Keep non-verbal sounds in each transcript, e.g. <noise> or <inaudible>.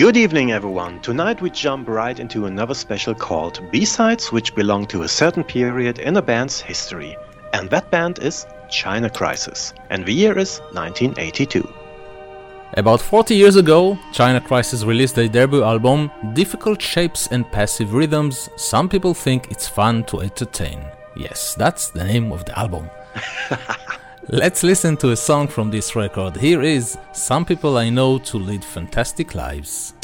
Good evening, everyone. Tonight we jump right into another special called B-Sides, which belong to a certain period in a band's history. And that band is China Crisis. And the year is 1982. About 40 years ago, China Crisis released their debut album, Difficult Shapes and Passive Rhythms. Some people think it's fun to entertain. Yes, that's the name of the album. <laughs> Let's listen to a song from this record. Here is Some People I Know to Lead Fantastic Lives.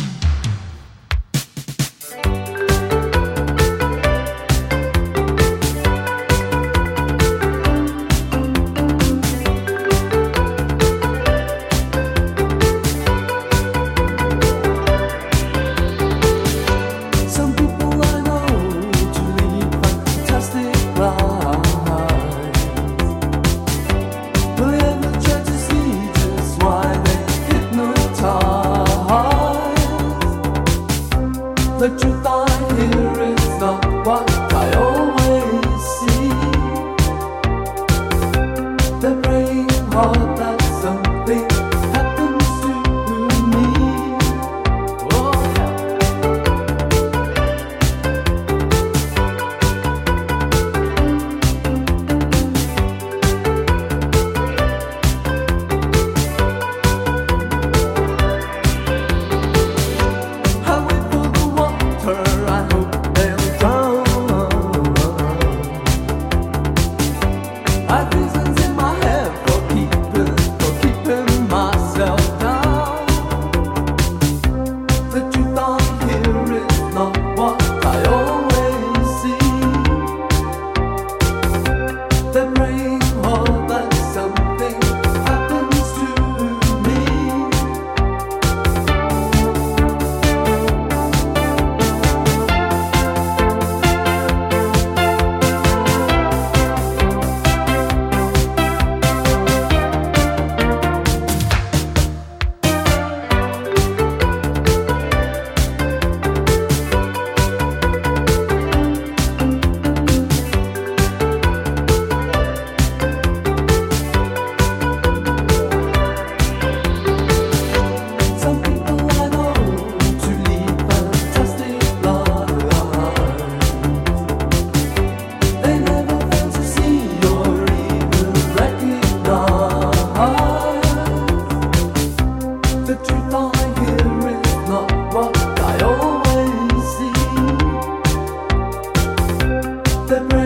They're praying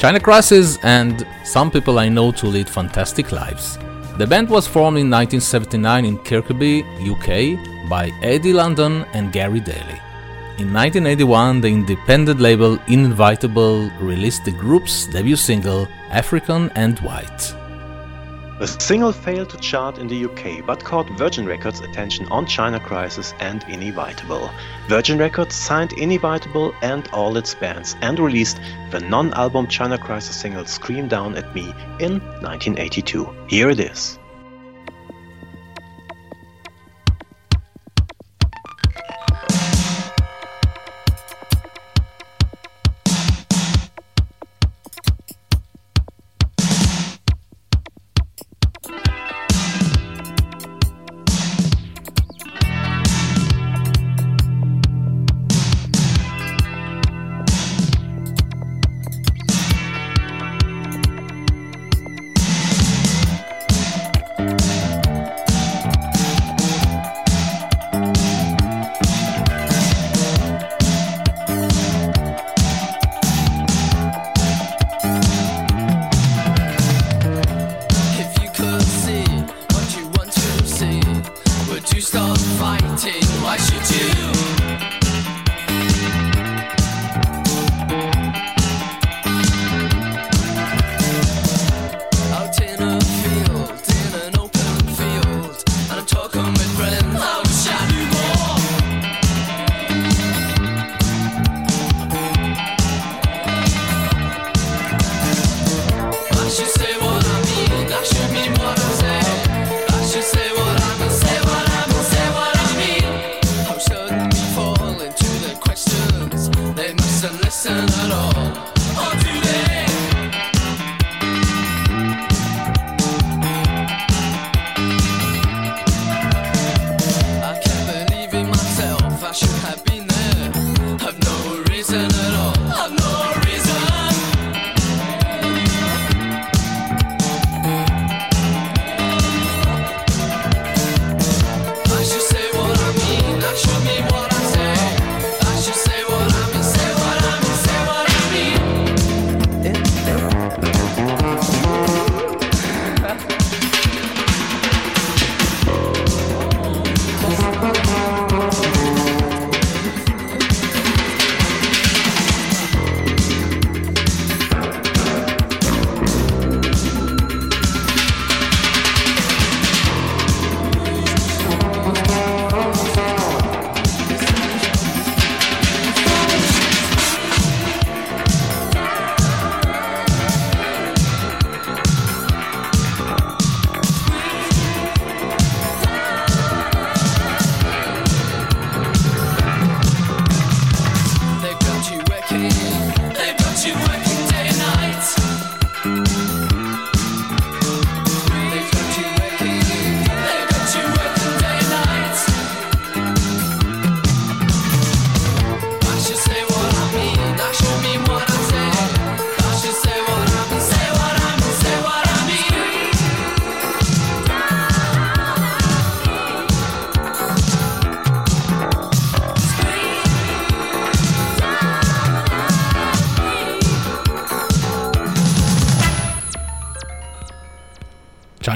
China Crisis and Some People I Know to Lead Fantastic Lives. The band was formed in 1979 in Kirkby, UK, by Eddie Lundon and Gary Daly. In 1981, the independent label Inevitable released the group's debut single, African and White. The single failed to chart in the UK but caught Virgin Records' attention on China Crisis and Inevitable. Virgin Records signed Inevitable and all its bands and released the non album China Crisis single Scream Down at Me in 1982. Here it is.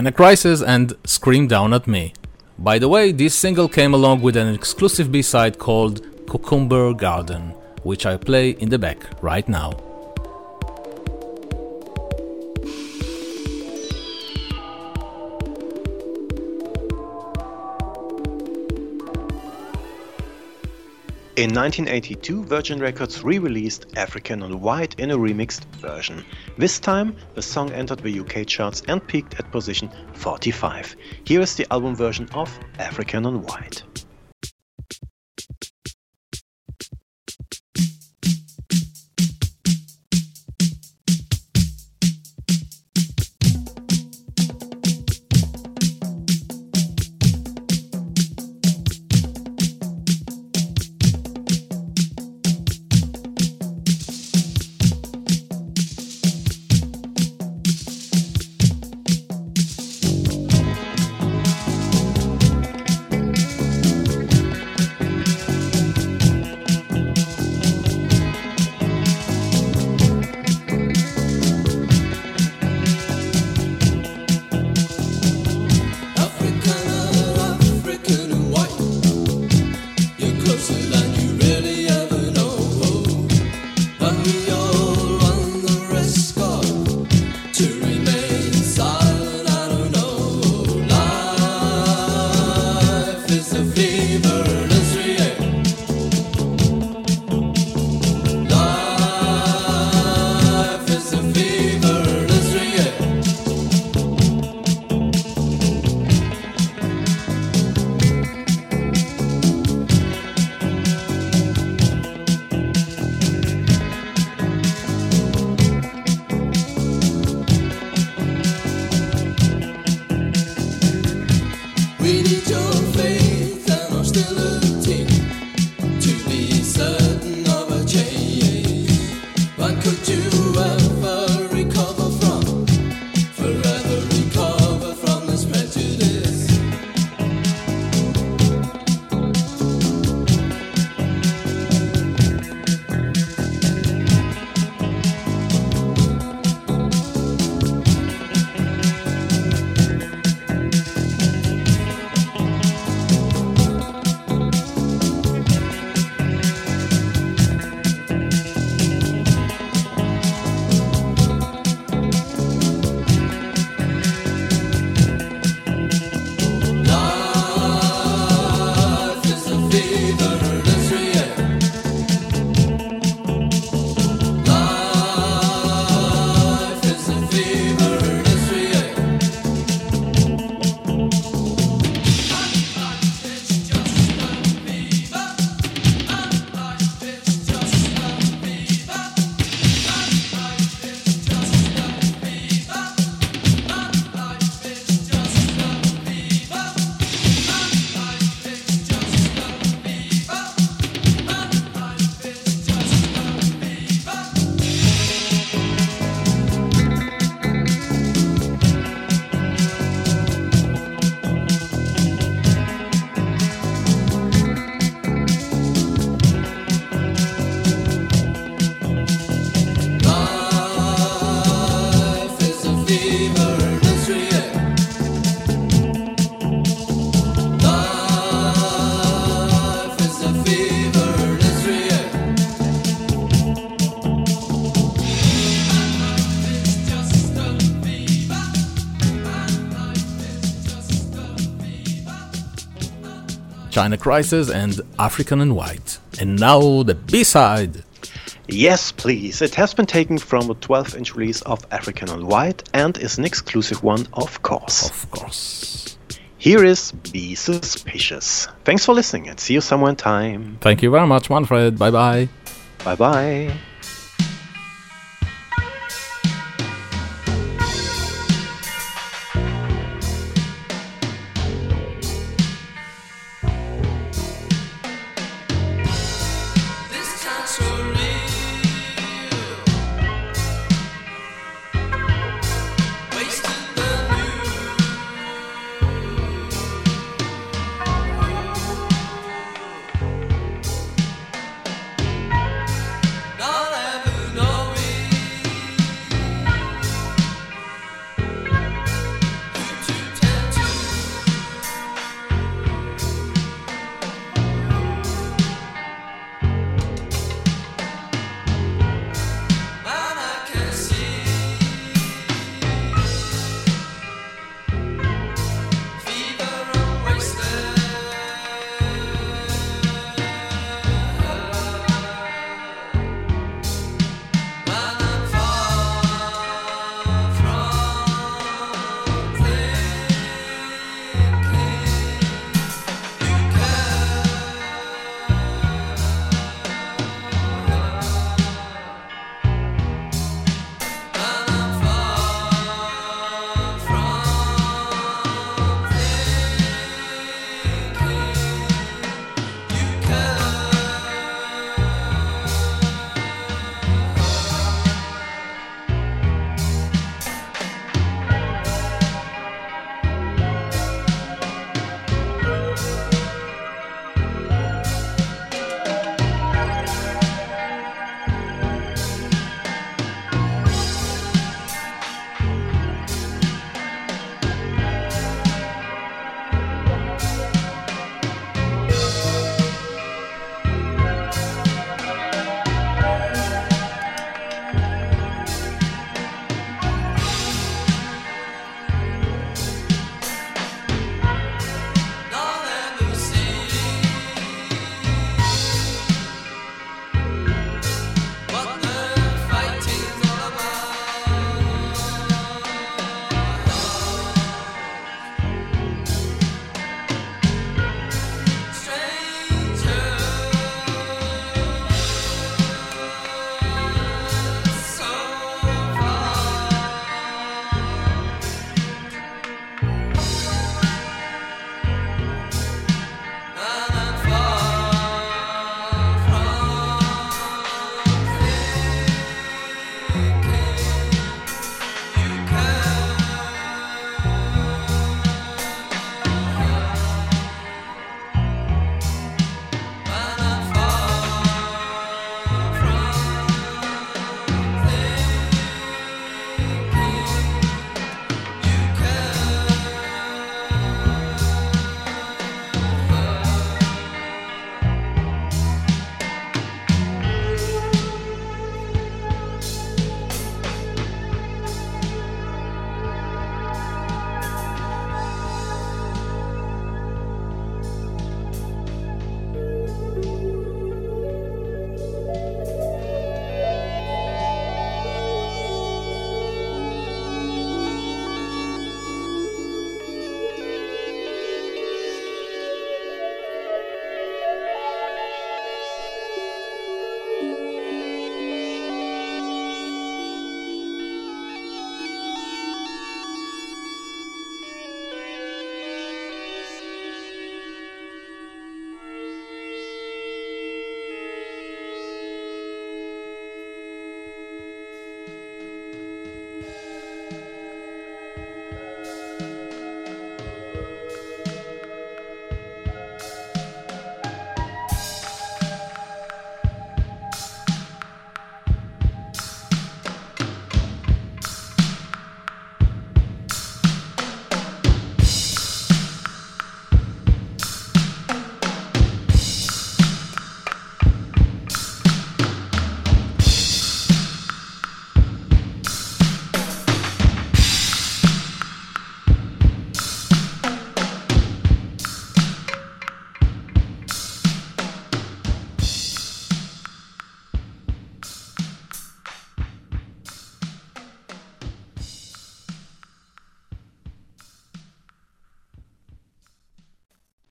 in a crisis and Scream Down at Me. By the way, this single came along with an exclusive B side called Cucumber Garden, which I play in the back right now. In 1982, Virgin Records re-released African on White in a remixed version. This time, the song entered the UK charts and peaked at position 45. Here is the album version of African on White. China Crisis and African and White. And now the B-side. Yes, please. It has been taken from a 12 inch release of African and White and is an exclusive one, of course. Of course. Here is Be Suspicious. Thanks for listening and see you somewhere in time. Thank you very much, Manfred. Bye bye. Bye bye.